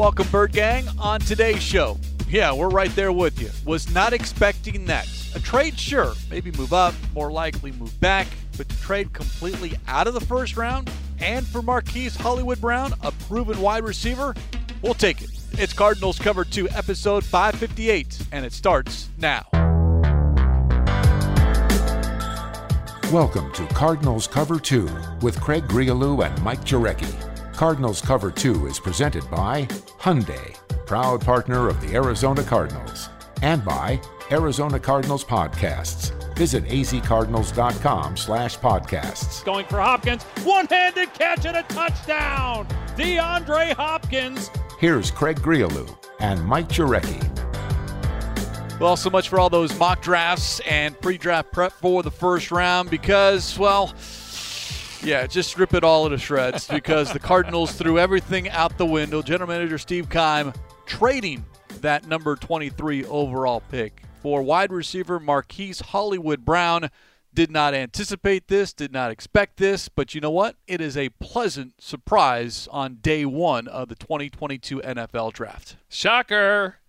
Welcome, Bird Gang. On today's show, yeah, we're right there with you. Was not expecting that. A trade, sure, maybe move up, more likely move back, but to trade completely out of the first round and for Marquise Hollywood Brown, a proven wide receiver, we'll take it. It's Cardinals Cover 2, episode 558, and it starts now. Welcome to Cardinals Cover 2 with Craig Grialou and Mike Jurecki. Cardinals Cover 2 is presented by Hyundai, proud partner of the Arizona Cardinals, and by Arizona Cardinals Podcasts. Visit azcardinals.com slash podcasts. Going for Hopkins, one-handed catch and a touchdown! DeAndre Hopkins. Here's Craig Grialou and Mike Jurecki. Well, so much for all those mock drafts and pre-draft prep for the first round because, well, yeah, just strip it all into shreds because the Cardinals threw everything out the window. General Manager Steve Keim trading that number 23 overall pick for wide receiver Marquise Hollywood Brown. Did not anticipate this, did not expect this, but you know what? It is a pleasant surprise on day one of the 2022 NFL Draft. Shocker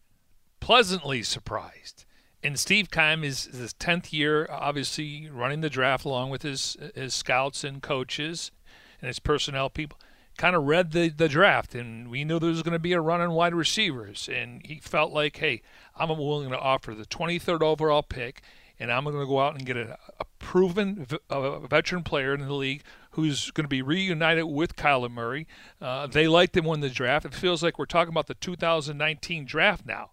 pleasantly surprised. And Steve Keim is his tenth year, obviously running the draft along with his his scouts and coaches and his personnel people. Kind of read the, the draft, and we knew there was going to be a run on wide receivers. And he felt like, hey, I'm willing to offer the 23rd overall pick, and I'm going to go out and get a, a proven a veteran player in the league who's going to be reunited with Kyler Murray. Uh, they liked him when the draft. It feels like we're talking about the 2019 draft now.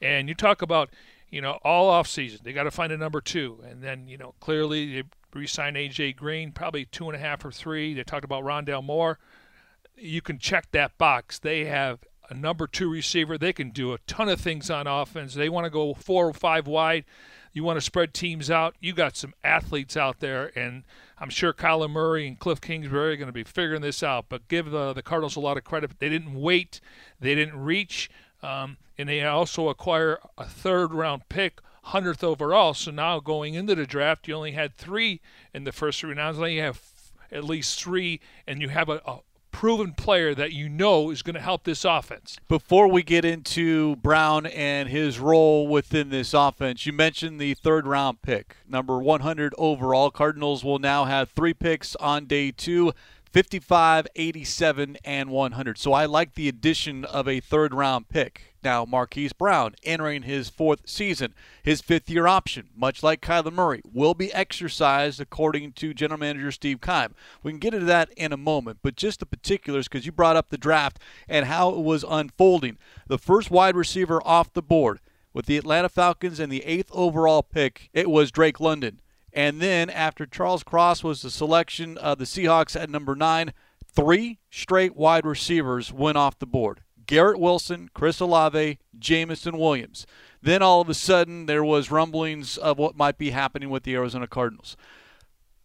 And you talk about, you know, all off season, they got to find a number two. And then, you know, clearly they re signed A.J. Green, probably two and a half or three. They talked about Rondale Moore. You can check that box. They have a number two receiver. They can do a ton of things on offense. They want to go four or five wide. You want to spread teams out. You got some athletes out there, and I'm sure Kyler Murray and Cliff Kingsbury are going to be figuring this out. But give the, the Cardinals a lot of credit. They didn't wait. They didn't reach. Um, and they also acquire a third round pick, 100th overall. So now going into the draft, you only had three in the first three rounds. Now you have at least three, and you have a, a proven player that you know is going to help this offense. Before we get into Brown and his role within this offense, you mentioned the third round pick, number 100 overall. Cardinals will now have three picks on day two. 55, 87, and 100. So I like the addition of a third round pick. Now, Marquise Brown entering his fourth season. His fifth year option, much like Kyler Murray, will be exercised according to General Manager Steve Keim. We can get into that in a moment, but just the particulars because you brought up the draft and how it was unfolding. The first wide receiver off the board with the Atlanta Falcons and the eighth overall pick, it was Drake London. And then after Charles Cross was the selection of the Seahawks at number nine, three straight wide receivers went off the board. Garrett Wilson, Chris Olave, Jameson Williams. Then all of a sudden there was rumblings of what might be happening with the Arizona Cardinals.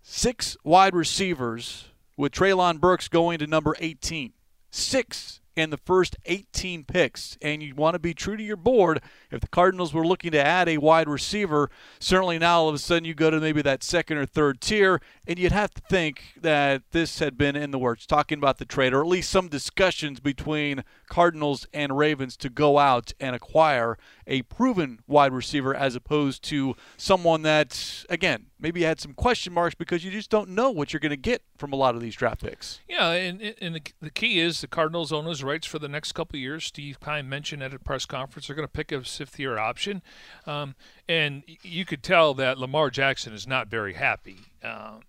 Six wide receivers with Treylon Burks going to number 18. Six in the first 18 picks. And you want to be true to your board. If the Cardinals were looking to add a wide receiver, certainly now all of a sudden you go to maybe that second or third tier, and you'd have to think that this had been in the works, talking about the trade, or at least some discussions between Cardinals and Ravens to go out and acquire a proven wide receiver as opposed to someone that, again, maybe had some question marks because you just don't know what you're going to get from a lot of these draft picks. Yeah, and, and the, the key is the Cardinals own his rights for the next couple years. Steve Keim mentioned at a press conference they're going to pick a fifth year option. Um, and you could tell that Lamar Jackson is not very happy. Uh,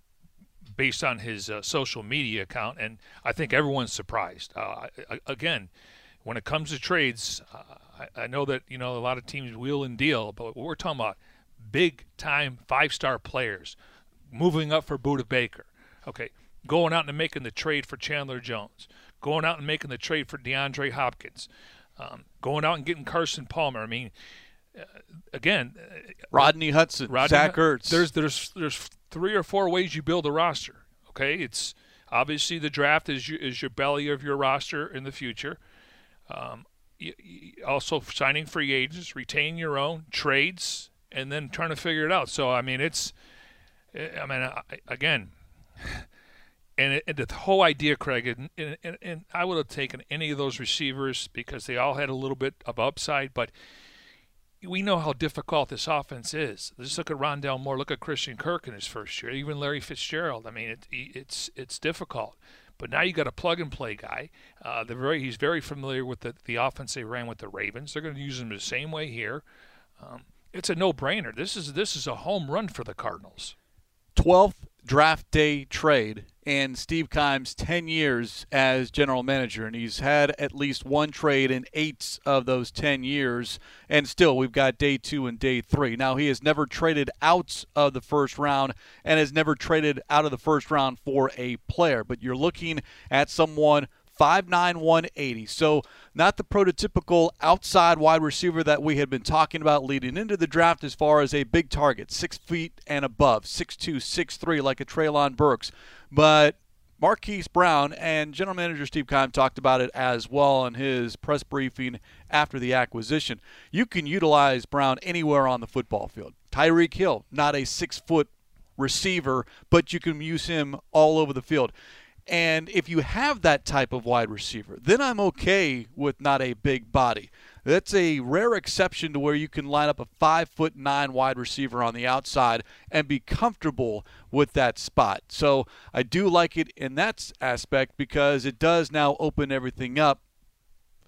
based on his uh, social media account, and I think everyone's surprised. Uh, again, when it comes to trades, uh, I, I, know that you know a lot of teams wheel and deal, but what we're talking about big time five star players moving up for Budda Baker. Okay, going out and making the trade for Chandler Jones, going out and making the trade for DeAndre Hopkins, um, going out and getting Carson Palmer. I mean, uh, again, uh, Rodney Hudson, Rodney, Zach Ertz. There's there's there's three or four ways you build a roster. Okay, it's obviously the draft is your, is your belly of your roster in the future. Um, you, you also signing free agents, retain your own trades, and then trying to figure it out. So I mean, it's, I mean, again, And, it, and the whole idea, Craig, and, and, and I would have taken any of those receivers because they all had a little bit of upside, but we know how difficult this offense is. Just look at Rondale Moore. Look at Christian Kirk in his first year. Even Larry Fitzgerald. I mean, it, it's it's difficult. But now you got a plug and play guy. Uh, very, he's very familiar with the, the offense they ran with the Ravens. They're going to use him the same way here. Um, it's a no brainer. This is this is a home run for the Cardinals. 12th draft day trade in Steve Keim's 10 years as general manager. And he's had at least one trade in eight of those 10 years. And still, we've got day two and day three. Now, he has never traded out of the first round and has never traded out of the first round for a player. But you're looking at someone Five nine one eighty. So, not the prototypical outside wide receiver that we had been talking about leading into the draft as far as a big target, six feet and above, six two, six three, like a Treylon Burks. But Marquise Brown and general manager Steve Keim talked about it as well in his press briefing after the acquisition. You can utilize Brown anywhere on the football field. Tyreek Hill, not a six foot receiver, but you can use him all over the field. And if you have that type of wide receiver, then I'm okay with not a big body. That's a rare exception to where you can line up a five foot nine wide receiver on the outside and be comfortable with that spot. So I do like it in that aspect because it does now open everything up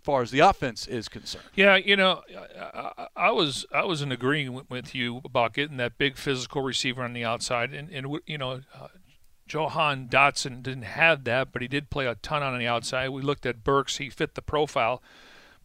far as the offense is concerned. Yeah, you know, I, I was I was in agreement with you about getting that big physical receiver on the outside, and and you know, uh, Jahan Dotson didn't have that, but he did play a ton on the outside. We looked at Burks; he fit the profile.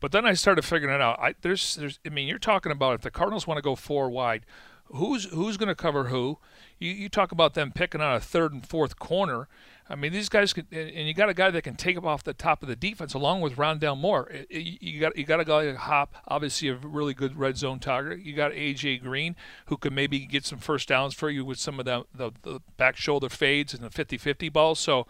But then I started figuring it out. I, there's, there's, I mean, you're talking about if the Cardinals want to go four wide, who's who's going to cover who? You, you talk about them picking on a third and fourth corner. I mean, these guys can, and you got a guy that can take them off the top of the defense along with Rondale Moore. You got you got a guy like Hop, obviously a really good red zone target. You got AJ Green who could maybe get some first downs for you with some of the the, the back shoulder fades and the 50-50 balls. So.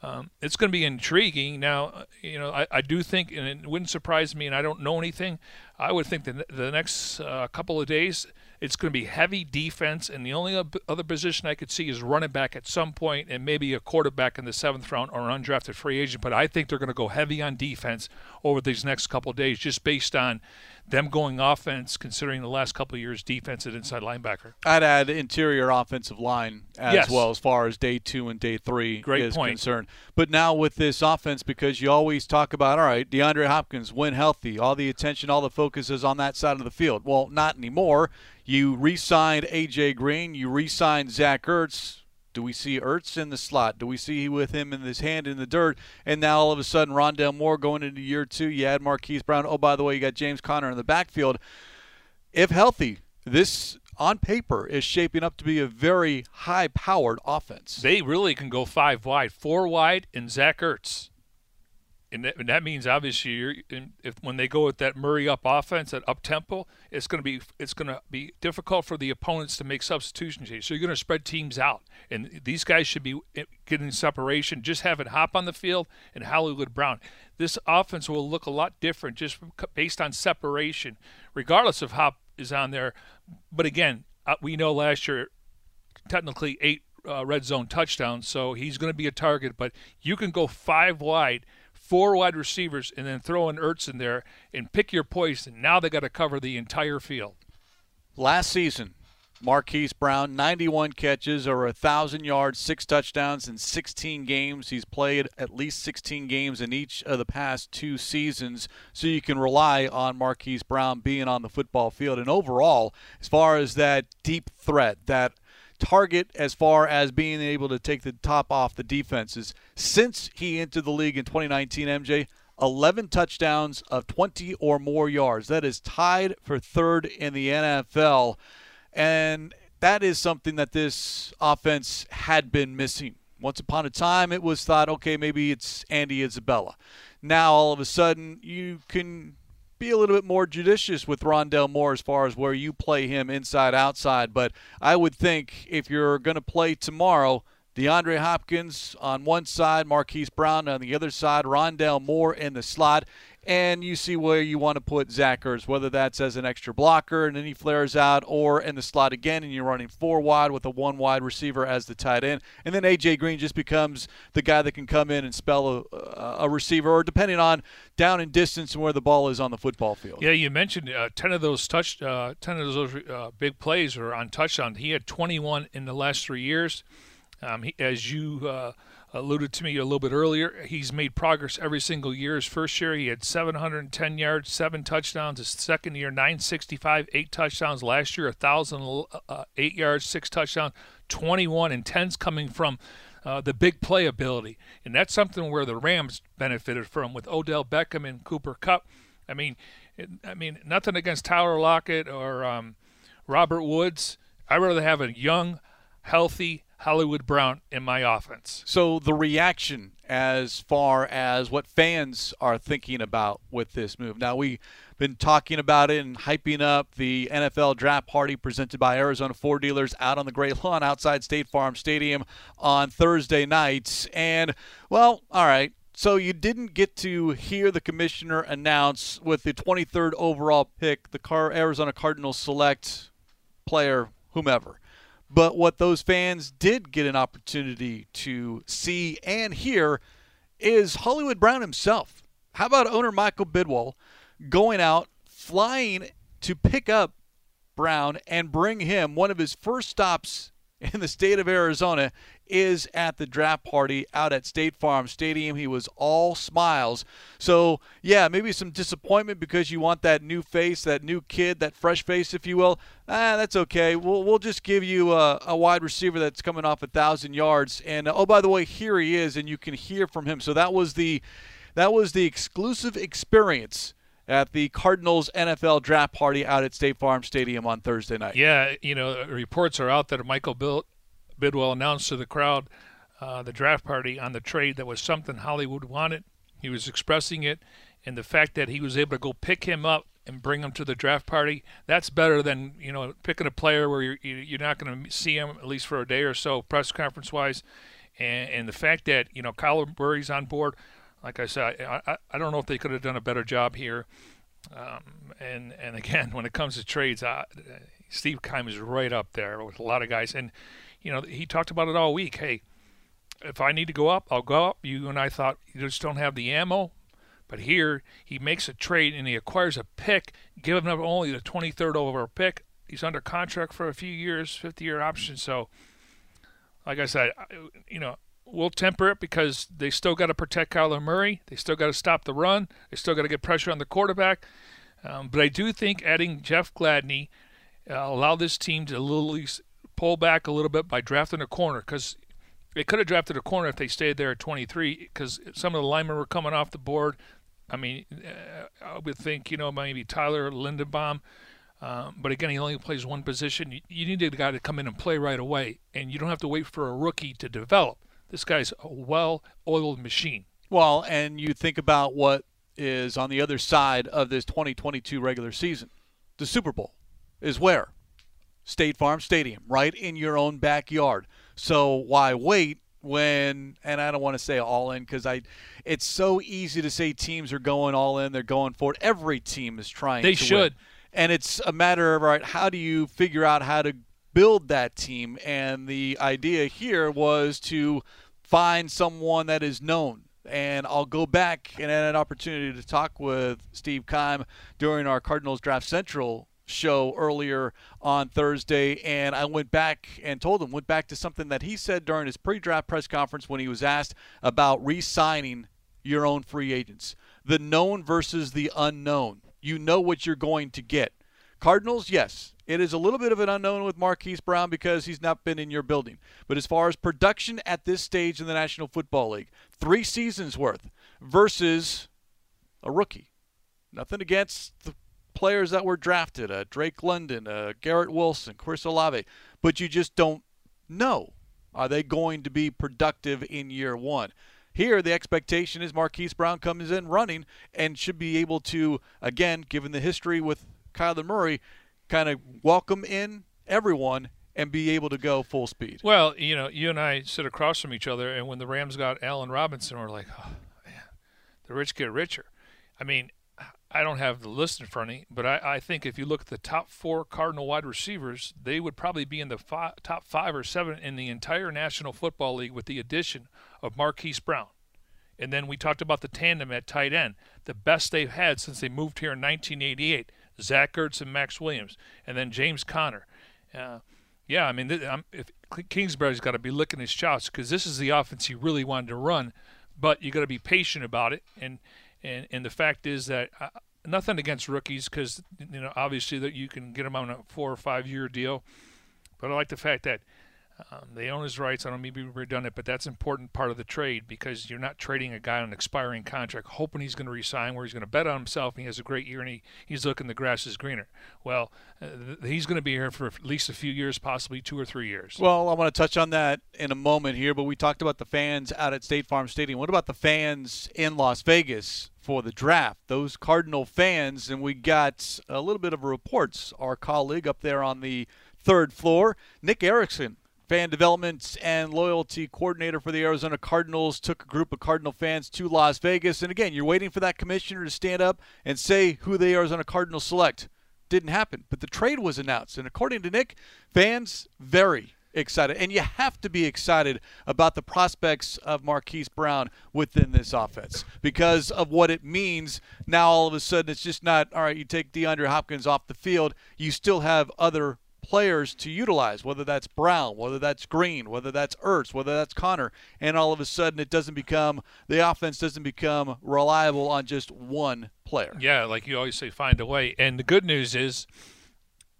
Um, it's going to be intriguing. Now, you know, I, I, do think, and it wouldn't surprise me, and I don't know anything. I would think that the next uh, couple of days, it's going to be heavy defense, and the only other position I could see is running back at some point, and maybe a quarterback in the seventh round or an undrafted free agent. But I think they're going to go heavy on defense over these next couple days, just based on them going offense, considering the last couple of years defense at inside linebacker. I'd add interior offensive line as yes. well as far as day two and day three Great is point. concerned. But now with this offense, because you always talk about, all right, DeAndre Hopkins, when healthy, all the attention, all the focus is on that side of the field. Well, not anymore. You re-signed A.J. Green. You re-signed Zach Ertz. Do we see Ertz in the slot? Do we see with him in his hand in the dirt? And now all of a sudden, Rondale Moore going into year two. You add Marquise Brown. Oh, by the way, you got James Conner in the backfield. If healthy, this on paper is shaping up to be a very high-powered offense. They really can go five wide, four wide, and Zach Ertz and that, and that means obviously if when they go with that Murray up offense, that up tempo, it's going to be it's going to be difficult for the opponents to make substitution changes. So you're going to spread teams out, and these guys should be eh, getting separation. Just having Hop on the field and Hollywood Brown. This offense will look a lot different just based on separation, regardless of Hop is on there. But again, uh, we know last year, technically eight uh, red zone touchdowns, so he's going to be a target. But you can go five wide four wide receivers and then throw an Ertz in there and pick your poison. Now they got to cover the entire field. Last season, Marquise Brown, 91 catches or 1,000 yards, six touchdowns in 16 games. He's played at least 16 games in each of the past two seasons, so you can rely on Marquise Brown being on the football field. And overall, as far as that deep threat, that – target as far as being able to take the top off the defenses. Since he entered the league in 2019, MJ, 11 touchdowns of 20 or more yards. That is tied for third in the NFL. And that is something that this offense had been missing. Once upon a time, it was thought, okay, maybe it's Andy Isabella. Now, all of a sudden, you can be a little bit more judicious with Rondale Moore as far as where you play him inside outside. But I would think if you're going to play tomorrow, DeAndre Hopkins on one side, Marquise Brown on the other side, Rondale Moore in the slot. And you see where you want to put Zach Ertz, whether that's as an extra blocker and then he flares out, or in the slot again, and you're running four wide with a one wide receiver as the tight end, and then AJ Green just becomes the guy that can come in and spell a, a receiver, or depending on down in distance and where the ball is on the football field. Yeah, you mentioned uh, ten of those touch, uh, ten of those uh, big plays are on touchdown. He had 21 in the last three years. Um, he, as you uh, alluded to me a little bit earlier, he's made progress every single year. His first year, he had 710 yards, seven touchdowns. His second year, 965, eight touchdowns. Last year, 1,008 uh, yards, six touchdowns, 21 and 10s coming from uh, the big play ability. And that's something where the Rams benefited from with Odell Beckham and Cooper Kupp. I mean, it, I mean, nothing against Tyler Lockett or um, Robert Woods. I'd rather have a young, healthy, Hollywood Brown in my offense. So the reaction as far as what fans are thinking about with this move. Now we've been talking about it and hyping up the NFL draft party presented by Arizona Ford Dealers out on the Gray Lawn outside State Farm Stadium on Thursday nights. And well, all right. So you didn't get to hear the commissioner announce with the 23rd overall pick the Car- Arizona Cardinals select player whomever. But what those fans did get an opportunity to see and hear is Hollywood Brown himself. How about owner Michael Bidwill going out, flying to pick up Brown and bring him one of his first stops in the state of Arizona is at the draft party out at State Farm Stadium. He was all smiles. So, yeah, maybe some disappointment because you want that new face, that new kid, that fresh face, if you will. Ah, that's okay. We'll, we'll just give you a, a wide receiver that's coming off a thousand yards. And oh, by the way, here he is, and you can hear from him. So that was the that was the exclusive experience at the Cardinals NFL draft party out at State Farm Stadium on Thursday night. Yeah, you know, reports are out that Michael Bill, Bidwill announced to the crowd uh, the draft party on the trade that was something Hollywood wanted. He was expressing it, and the fact that he was able to go pick him up and bring him to the draft party, that's better than you know picking a player where you're you're not going to see him at least for a day or so, press conference wise, and, and the fact that you know Kyler Murray's on board like I said, I, I, I don't know if they could have done a better job here. Um, and and again, when it comes to trades, Steve Keim is right up there with a lot of guys. And you know, he talked about it all week. Hey, if I need to go up, I'll go up. You and I thought you just don't have the ammo. But here he makes a trade and he acquires a pick, giving up only the 23rd overall pick. He's under contract for a few years, 50 year option. So, like I said, you know, we'll temper it because they still got to protect Kyler Murray. They still got to stop the run. They still got to get pressure on the quarterback. Um, but I do think adding Jeff Gladney uh, allow this team to little pull back a little bit by drafting a corner because they could have drafted a corner if they stayed there at 23 because some of the linemen were coming off the board. I mean, uh, I would think, you know, maybe Tyler Linderbaum. Um, but again, he only plays one position. You, you need a guy to come in and play right away, and you don't have to wait for a rookie to develop. This guy's a well-oiled machine. Well, and you think about what is on the other side of this 2022 regular season. The Super Bowl is where? State Farm Stadium, right in your own backyard. So why wait when and I don't want to say all in because I it's so easy to say teams are going all in, they're going for it. Every team is trying They should. Win. And it's a matter of right, how do you figure out how to build that team. And the idea here was to find someone that is known. And I'll go back and had an opportunity to talk with Steve Keim during our Cardinals Draft Central show earlier on Thursday, and I went back and told him, went back to something that he said during his pre draft press conference when he was asked about re signing your own free agents. The known versus the unknown. You know what you're going to get. Cardinals, yes, it is a little bit of an unknown with Marquise Brown because he's not been in your building. But as far as production at this stage in the National Football League, three seasons worth versus a rookie. Nothing against the players that were drafted, uh, Drake London, uh, Garrett Wilson, Chris Olave, but you just don't know. Are they going to be productive in year one? Here, the expectation is Marquise Brown comes in running and should be able to, again, given the history with Kyler Murray kind of welcome in everyone and be able to go full speed. Well, you know, you and I sit across from each other, and when the Rams got Allen Robinson, we're like, oh, man, the rich get richer. I mean, I don't have the list in front of me, but I, I think if you look at the top four Cardinal wide receivers, they would probably be in the fi- top five or seven in the entire National Football League with the addition of Marquise Brown. And then we talked about the tandem at tight end, the best they've had since they moved here in 1988. Zach Ertz and Maxx Williams, and then James Conner. Uh, yeah, I mean, if Kingsbury's got to be licking his chops because this is the offense he really wanted to run, but you got to be patient about it. And and and the fact is that uh, nothing against rookies because you know obviously that you can get them on a four or five year deal, but I like the fact that um, they own his rights. I don't mean to be redundant, but that's an important part of the trade because you're not trading a guy on an expiring contract, hoping he's going to resign, where he's going to bet on himself and he has a great year and he, he's looking the grass is greener. Well, uh, th- he's going to be here for at least a few years, possibly two or three years. Well, I want to touch on that in a moment here, but we talked about the fans out at State Farm Stadium. What about the fans in Las Vegas? For the draft, those Cardinal fans, and we got a little bit of reports. Our colleague up there on the third floor, Nick Erickson, fan development and loyalty coordinator for the Arizona Cardinals, took a group of Cardinal fans to Las Vegas. And again, you're waiting for that commissioner to stand up and say who the Arizona Cardinals select. Didn't happen, but the trade was announced. And according to Nick, fans very excited. And you have to be excited about the prospects of Marquise Brown within this offense because of what it means. Now, all of a sudden, it's just not, all right, you take DeAndre Hopkins off the field, you still have other players to utilize, whether that's Brown, whether that's Green, whether that's Ertz, whether that's Conner, and all of a sudden it doesn't become the offense doesn't become reliable on just one player. Yeah, like you always say, find a way. And the good news is,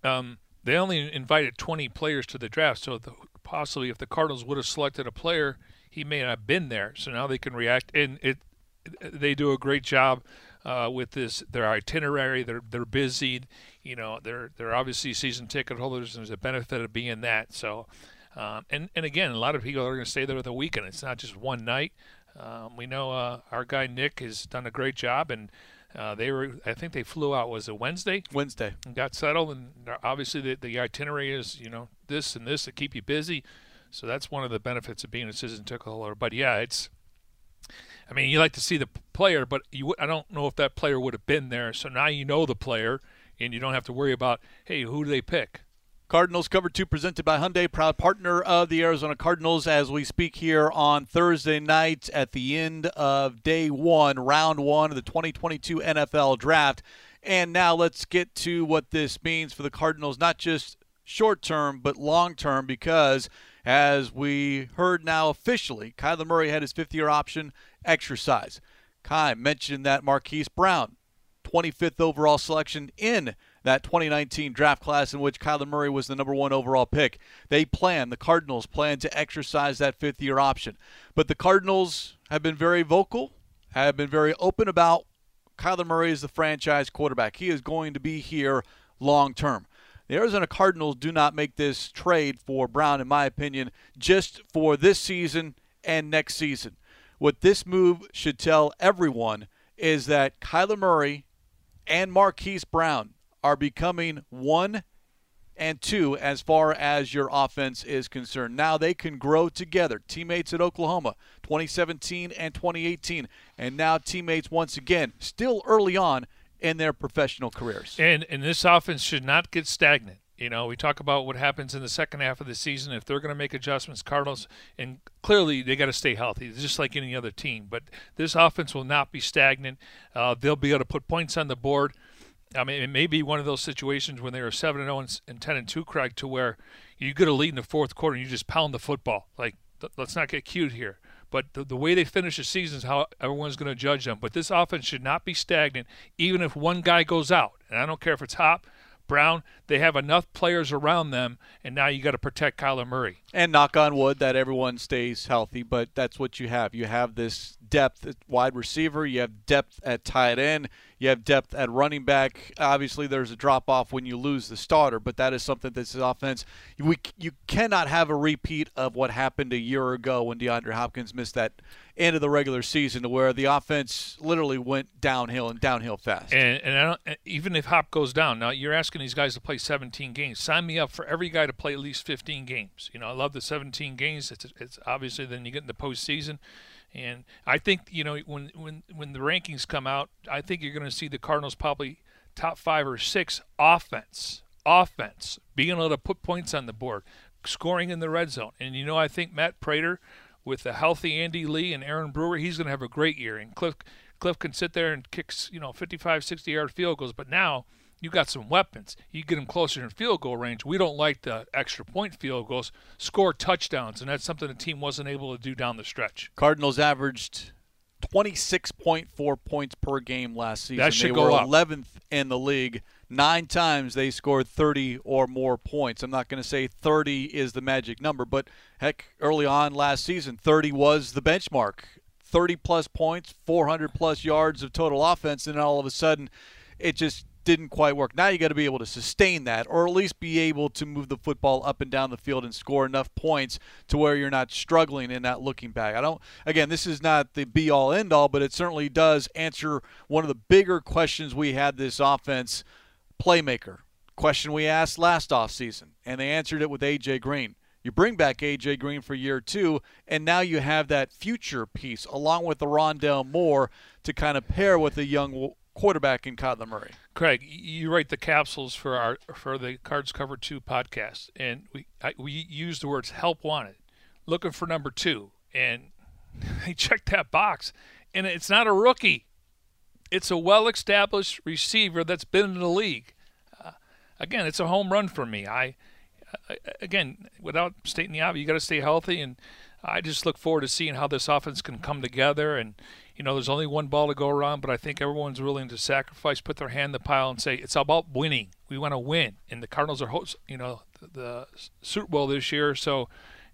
um, they only invited 20 players to the draft, so the, possibly if the Cardinals would have selected a player, he may not have been there. So now they can react, and it they do a great job uh, with this their itinerary. They're they're busy. You know, they're they're obviously season ticket holders, and there's a benefit of being that. So, um, and and again, a lot of people are going to stay there with a weekend. It's not just one night. Um, we know uh, our guy Nick has done a great job, and uh, they were. I think they flew out. Was it Wednesday? Wednesday. And got settled, and obviously the, the itinerary is you know this and this to keep you busy. So that's one of the benefits of being a season ticket holder. But yeah, it's I mean, you like to see the player, but you I don't know if that player would have been there. So now you know the player, and you don't have to worry about, hey, who do they pick? Cardinals Cover 2 presented by Hyundai, proud partner of the Arizona Cardinals as we speak here on Thursday night at the end of day one, round one of the 2022 NFL Draft. And now let's get to what this means for the Cardinals, not just short term, but long term, because as we heard now officially, Kyler Murray had his fifth year option exercise. Keim mentioned that Marquise Brown, 25th overall selection in that 2019 draft class in which Kyler Murray was the number one overall pick. They plan, the Cardinals plan to exercise that fifth year option. But the Cardinals have been very vocal, have been very open about Kyler Murray is the franchise quarterback. He is going to be here long term. The Arizona Cardinals do not make this trade for Brown, in my opinion, just for this season and next season. What this move should tell everyone is that Kyler Murray and Marquise Brown are becoming one and two as far as your offense is concerned. Now they can grow together. Teammates at Oklahoma, 2017 and 2018, and now teammates once again, still early on in their professional careers. And and this offense should not get stagnant. You know, we talk about what happens in the second half of the season if they're going to make adjustments. Cardinals, and clearly they got to stay healthy, just like any other team. But this offense will not be stagnant. Uh, they'll be able to put points on the board. I mean, it may be one of those situations when they were seven and zero oh and ten and two, Craig, to where you get a lead in the fourth quarter and you just pound the football. Like, let's not get cute here. But the, the way they finish the season is how everyone's going to judge them. But this offense should not be stagnant, even if one guy goes out. And I don't care if it's Hop, Brown, they have enough players around them, and now you got to protect Kyler Murray. And knock on wood that everyone stays healthy, but that's what you have. You have this depth at wide receiver, you have depth at tight end, you have depth at running back. Obviously, there's a drop off when you lose the starter, but that is something that's offense. We, you cannot have a repeat of what happened a year ago when DeAndre Hopkins missed that end of the regular season, to where the offense literally went downhill and downhill fast. And, and even if Hop goes down, now you're asking these guys to play 17 games. Sign me up for every guy to play at least 15 games. You know, I love the 17 games. It's, it's obviously then you get in the postseason And I think you know when when when the rankings come out, I think you're going to see the Cardinals probably top five or six offense, offense, being able to put points on the board, scoring in the red zone. And you know, I think Matt Prater, with a healthy Andy Lee and Aaron Brewer, he's going to have a great year. And Cliff Cliff can sit there and kicks you know 55, 60 yard field goals, but now you got some weapons. You get them closer in field goal range. We don't like the extra point field goals. Score touchdowns, and that's something the team wasn't able to do down the stretch. Cardinals averaged 26.4 points per game last season. That should they go were up. 11th in the league. Nine times they scored 30 or more points. I'm not going to say 30 is the magic number, but heck, early on last season, 30 was the benchmark. 30 plus points, 400 plus yards of total offense, and then all of a sudden, it just didn't quite work. Now you got to be able to sustain that, or at least be able to move the football up and down the field and score enough points to where you're not struggling and not looking back. I don't. Again, this is not the be all end all, but it certainly does answer one of the bigger questions we had this offense playmaker question we asked last offseason, and they answered it with AJ Green. You bring back AJ Green for year two, and now you have that future piece along with the Rondale Moore to kind of pair with a young quarterback in Kyler Murray. Craig, you write the capsules for our for the Cards Cover Two podcast, and we I, we use the words "help wanted," looking for number two, and they check that box, and it's not a rookie; it's a well-established receiver that's been in the league. Uh, again, it's a home run for me. I uh, again, without stating the obvious, you got to stay healthy, and I just look forward to seeing how this offense can come together and you know, there's only one ball to go around, but I think everyone's willing to sacrifice, put their hand in the pile, and say it's about winning. We want to win, and the Cardinals are, host, you know, the, the Super Bowl this year, so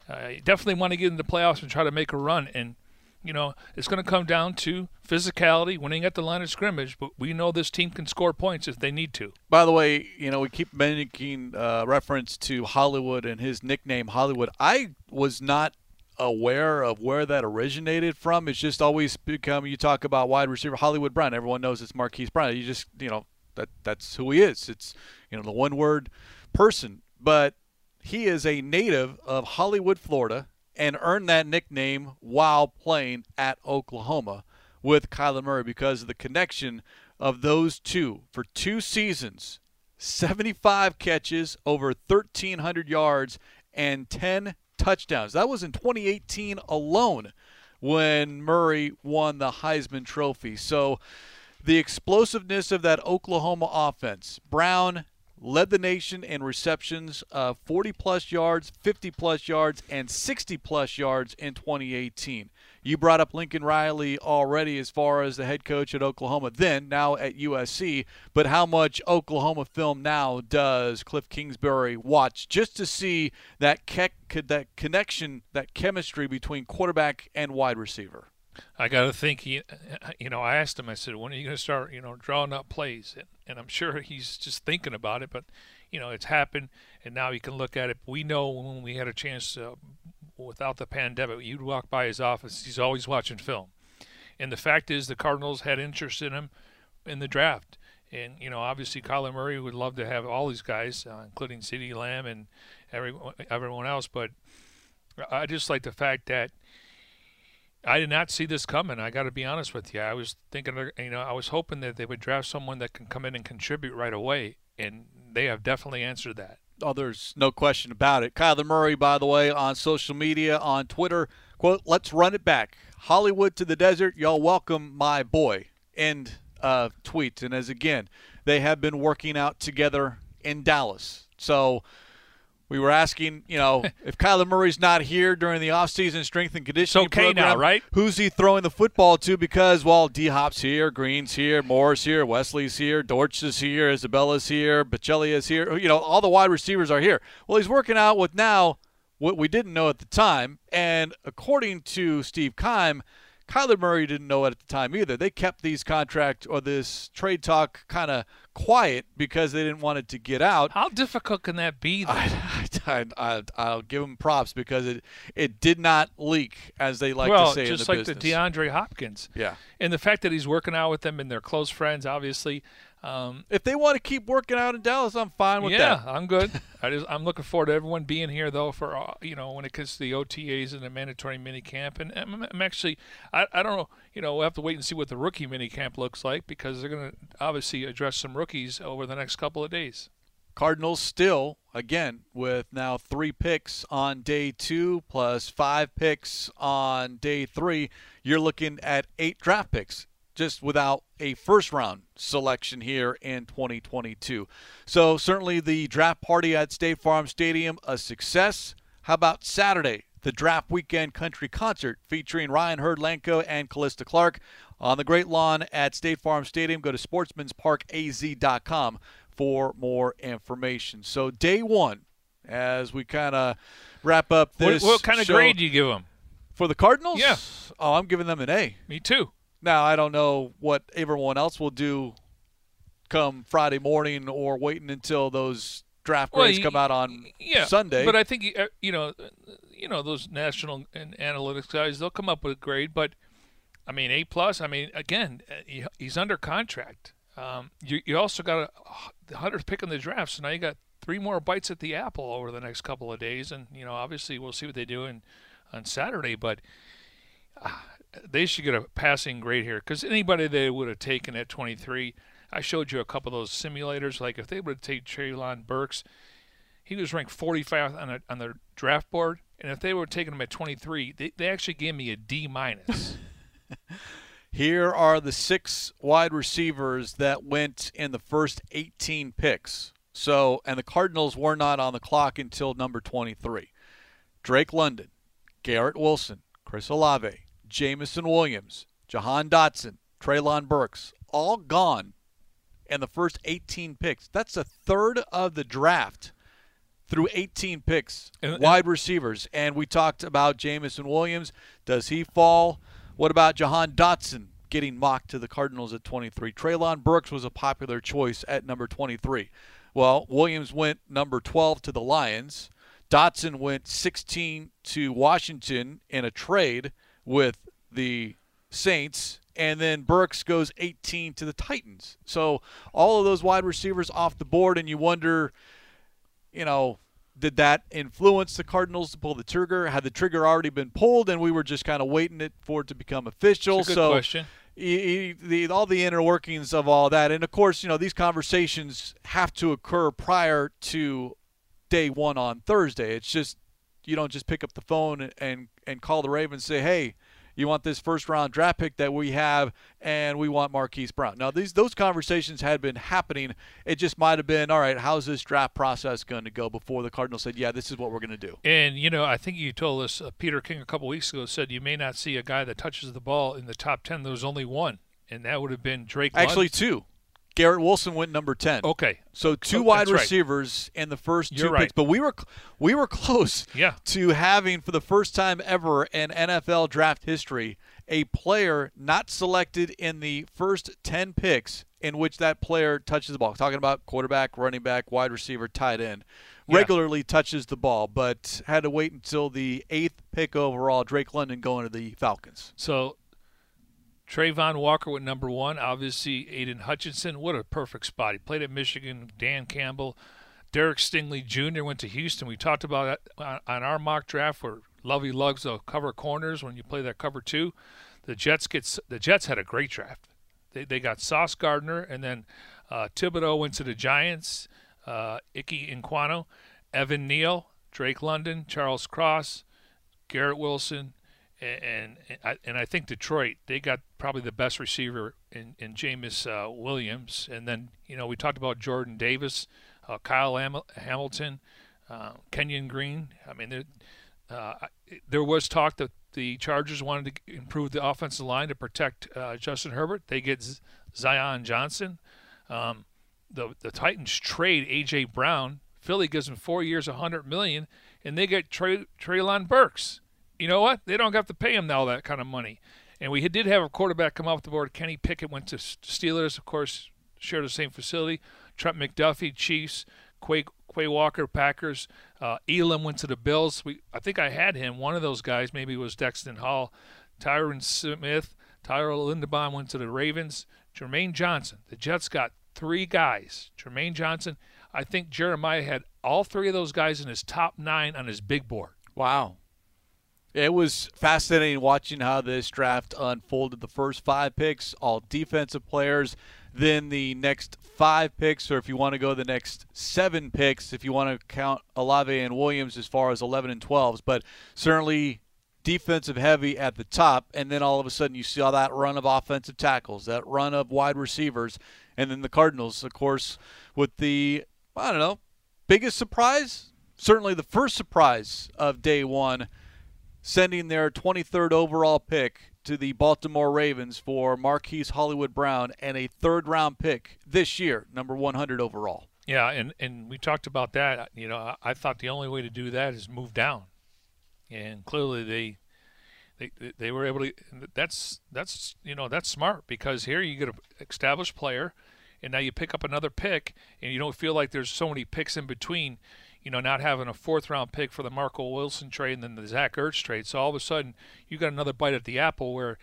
uh, definitely want to get into the playoffs and try to make a run. And you know, it's going to come down to physicality, winning at the line of scrimmage. But we know this team can score points if they need to. By the way, you know, we keep making uh, reference to Hollywood and his nickname Hollywood. I was not aware of where that originated from. It's just always become you talk about wide receiver Hollywood Brown. Everyone knows it's Marquise Brown. You just you know that that's who he is. It's you know the one word person, but he is a native of Hollywood, Florida, and earned that nickname while playing at Oklahoma with Kyler Murray because of the connection of those two for two seasons. 75 catches, over 1,300 yards, and 10 touchdowns. That was in 2018 alone when Murray won the Heisman Trophy. So the explosiveness of that Oklahoma offense, Brown led the nation in receptions, uh, 40 plus yards, 50 plus yards, and 60 plus yards in 2018. You brought up Lincoln Riley already as far as the head coach at Oklahoma, then now at USC. But how much Oklahoma film now does Cliff Kingsbury watch just to see that ke- that connection, that chemistry between quarterback and wide receiver? I got to think. He, you know, I asked him. I said, "When are you going to start? You know, drawing up plays?" And, and I'm sure he's just thinking about it. But you know, it's happened, and now he can look at it. We know when we had a chance to without the pandemic, you'd walk by his office. He's always watching film. And the fact is, the Cardinals had interest in him in the draft. And, you know, obviously Kyler Murray would love to have all these guys, uh, including CeeDee Lamb and everyone, everyone else. But I just like the fact that I did not see this coming. I got to be honest with you. I was thinking, you know, I was hoping that they would draft someone that can come in and contribute right away. And they have definitely answered that. Oh, there's no question about it. Kyler Murray, by the way, on social media, on Twitter, quote, let's run it back. Hollywood to the desert. Y'all welcome my boy. End uh, tweet. And as again, they have been working out together in Dallas. So we were asking, you know, if Kyler Murray's not here during the offseason strength and conditioning it's okay program, now, right? Who's he throwing the football to? Because well, D Hop's here, Green's here, Moore's here, Wesley's here, Dortch is here, Isabella's here, Bocelli is here. You know, all the wide receivers are here. Well, he's working out with now what we didn't know at the time, and according to Steve Keim. Kyler Murray didn't know it at the time either. They kept these contract or this trade talk kind of quiet because they didn't want it to get out. How difficult can that be? I, I, I, I'll give them props because it it did not leak as they like well, to say just in the like business. the DeAndre Hopkins. Yeah. And the fact that he's working out with them and they're close friends, obviously. Um, If they want to keep working out in Dallas, I'm fine with yeah, that. I'm good. I just I'm looking forward to everyone being here though for uh, you know when it comes to the OTAs and the mandatory mini camp and I'm, I'm actually I, I don't know you know we'll have to wait and see what the rookie mini camp looks like because they're going to obviously address some rookies over the next couple of days. Cardinals still, again, with now three picks on day two plus five picks on day three. You're looking at eight draft picks just without a first round selection here in 2022. So, certainly the draft party at State Farm Stadium, a success. How about Saturday? The draft weekend country concert featuring Ryan Hurd-LANCO and Callista Clark on the Great Lawn at State Farm Stadium. Go to sportsmansparkaz.com for more information. So day one, as we kind of wrap up What, this. what kind of show- grade do you give them? for the Cardinals? Yeah. Oh, I'm giving them an A. Me too. Now I don't know what everyone else will do come Friday morning or waiting until those draft Well, grades y- come out on yeah, Sunday. But I think uh, you know, uh, you know those national and analytics guys. They'll come up with a grade. But I mean, A plus. I mean, again, uh, he's under contract. Um, you you also got a the hundredth pick in the draft, so now you got three more bites at the apple over the next couple of days. And you know, obviously, we'll see what they do in, on Saturday. But uh, they should get a passing grade here because anybody they would have taken at 23. I showed you a couple of those simulators. Like if they would have taken Treylon Burks, he was ranked 45 on, a, on their draft board, and if they were taking him at 23, they, they actually gave me a D minus. Here are the six wide receivers that went in the first 18 picks. So, and the Cardinals were not on the clock until number 23. Drake London, Garrett Wilson, Chris Olave, Jameson Williams, Jahan Dotson, Treylon Burks, all gone in the first 18 picks. That's a third of the draft through 18 picks, And- and- wide receivers. And we talked about Jameson Williams. Does he fall? What about Jahan Dotson getting mocked to the Cardinals at 23? Treylon Burks was a popular choice at number 23. Well, Williams went number 12 to the Lions. Dotson went 16 to Washington in a trade with the Saints, and then Burks goes 18 to the Titans. So all of those wide receivers off the board, and you wonder, you know, did that influence the Cardinals to pull the trigger? Had the trigger already been pulled, and we were just kind of waiting it for it to become official? It's a good so question. e- e- the, all the inner workings of all that, and of course, you know, these conversations have to occur prior to day one on Thursday. It's just you don't just pick up the phone and and call the Ravens and say, hey. You want this first round draft pick that we have, and we want Marquise Brown. Now, these those conversations had been happening. It just might have been, all right, how's this draft process going to go before the Cardinals said, yeah, this is what we're going to do. And you know, I think you told us uh, Peter King a couple weeks ago said you may not see a guy that touches the ball in the top ten. There was only one, and that would have been Drake. Actually, London. two. Garrett Wilson went number ten. okay, So two Oh, wide that's right. receivers in the 1st You're two right. picks, but we were we were close Yeah. to having for the first time ever in NFL draft history a player not selected in the first 10 picks in which that player touches the ball. Talking about quarterback, running back, wide receiver, tight end. Yeah. Regularly touches the ball, but had to wait until the eighth pick overall. Drake London going to the Falcons. So Travon Walker went number one. Obviously, Aidan Hutchinson. What a perfect spot. He played at Michigan. Dan Campbell. Derek Stingley Jr. went to Houston. We talked about that on, our mock draft where Lovie lugs the cover corners when you play that cover two. The Jets gets the Jets had a great draft. They, they got Sauce Gardner and then uh, Thibodeaux went to the Giants. Uh, Ickey Ekwonu, Evan Neal, Drake London, Charles Cross, Garrett Wilson, and and, I, and I think Detroit they got probably the best receiver in in Jameis uh, Williams, and then you know we talked about Jordan Davis, uh, Kyle Ham- Hamilton, uh, Kenyon Green. I mean there uh, there was talk that the Chargers wanted to improve the offensive line to protect uh, Justin Herbert. They get Z- Zion Johnson. Um, the the Titans trade AJ Brown. Philly gives him four years, a hundred million, and they get Trey, Treylon Burks. You know what? They don't have to pay him all that kind of money. And we did have a quarterback come off the board. Kenny Pickett went to Steelers, of course, share the same facility. Trent McDuffie, Chiefs. Quay, Quay Walker, Packers. Uh, Elam went to the Bills. We, I think I had him. One of those guys, maybe was Daxton Hill. Tyron Smith, Tyler Linderbaum went to the Ravens. Jermaine Johnson. The Jets got three guys. Jermaine Johnson. I think Jeremiah had all three of those guys in his top nine on his big board. Wow. It was fascinating watching how this draft unfolded. The first five picks, all defensive players. Then the next five picks, or if you want to go the next seven picks, if you want to count Olave and Williams as far as 11 and 12s. But certainly defensive heavy at the top. And then all of a sudden you all that run of offensive tackles, that run of wide receivers. And then the Cardinals, of course, with the, I don't know, biggest surprise? Certainly the first surprise of day one sending their 23rd overall pick to the Baltimore Ravens for Marquise Hollywood Brown and a third round pick this year, number 100 overall. Yeah, and, and we talked about that. You know, I, I thought the only way to do that is move down, and clearly they they they were able to. That's that's you know that's smart because here you get an established player, and now you pick up another pick, and you don't feel like there's so many picks in between you know, not having a fourth round pick for the Marco Wilson trade and then the Zach Ertz trade. So all of a sudden, you got another bite at the apple where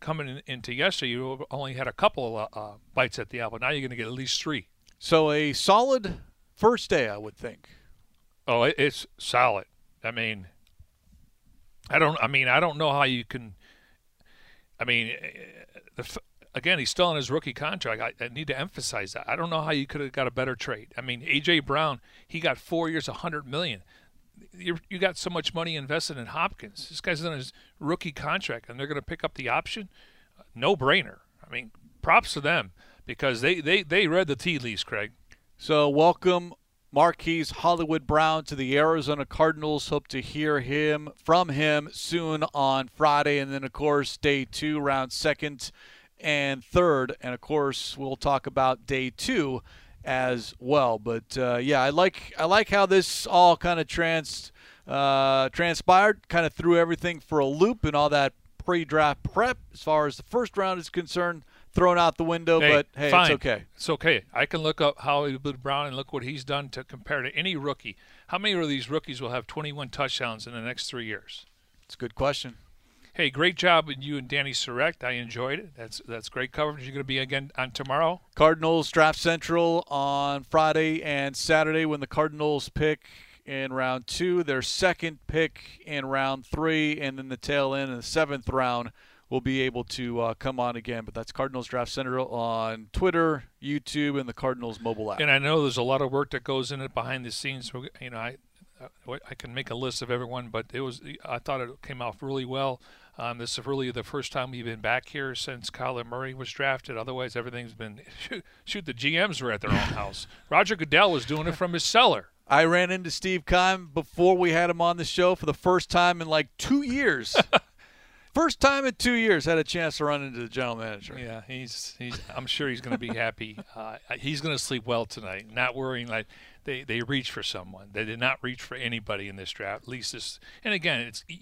coming in, into yesterday, you only had a couple of uh, bites at the apple. Now you're going to get at least three. So a solid first day, I would think. Oh, it's solid. I mean, I don't. I mean, I don't know how you can. I mean, the again, he's still on his rookie contract. I, I, need to emphasize that. I don't know how you could have got a better trade. I mean, AJ Brown, he got four years, a hundred million. You you got so much money invested in Hopkins. This guy's on his rookie contract, and they're going to pick up the option. No brainer. I mean, props to them because they they they read the tea leaves, Craig. So welcome. Marquise Hollywood Brown to the Arizona Cardinals. Hope to hear him from him soon on Friday, and then of course day two, round second and third. And of course, we'll talk about day two as well. But uh, yeah, I like I like how this all kind of trans uh, transpired. Kind of threw everything for a loop and all that pre-draft prep as far as the first round is concerned. Thrown out the window, hey, but hey, fine. it's okay. It's okay. I can look up Hollywood Brown and look what he's done to compare to any rookie. How many of these rookies will have 21 touchdowns in the next three years? It's a good question. Hey, great job with you and Dani Sureck. I enjoyed it. That's that's great coverage. You're going to be again on tomorrow. Cardinals Draft Central on Friday and Saturday when the Cardinals pick in round two, their second pick in round three, and then the tail end in the seventh round will be able to uh, come on again. But that's Cardinals Draft Central on Twitter, YouTube, and the Cardinals mobile app. And I know there's a lot of work that goes in it behind the scenes. You know, I I can make a list of everyone, but it was I thought it came off really well. Um, this is really the first time we've been back here since Kyler Murray was drafted. Otherwise, everything's been shoot, shoot the GMs were at their own house. Roger Goodell was doing it from his cellar. I ran into Steve Keim before we had him on the show for the first time in like two years. first time in two years had a chance to run into the general manager. Yeah, he's he's. I'm sure he's going to be happy. Uh, he's going to sleep well tonight, not worrying like they they reach for someone. They did not reach for anybody in this draft. At least this. And again, it's you,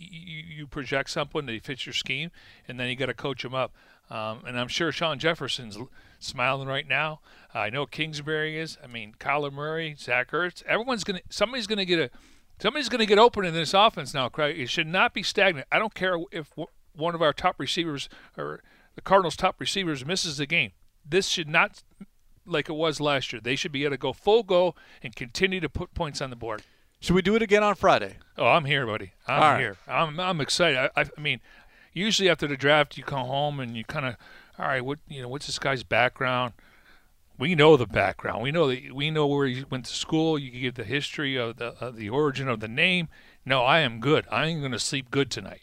you project someone that fits your scheme, and then you got to coach them up. Um, and I'm sure Shawn Jefferson's smiling right now. Uh, I know Kingsbury is. I mean, Kyler Murray, Zach Ertz. Everyone's gonna. Somebody's gonna get a. Somebody's to get open in this offense now, Craig. It should not be stagnant. I don't care if one of our top receivers or the Cardinals' top receivers misses the game. This should not like it was last year. They should be able to go full go and continue to put points on the board. Should we do it again on Friday? Oh, I'm here, buddy. I'm All here. I'm I'm excited. I, I, mean, usually after the draft, you come home and you kind of, all right, what you know, what's this guy's background? We know the background. We know that we know where he went to school. You give the history of the of the origin of the name. No, I am good. I am going to sleep good tonight.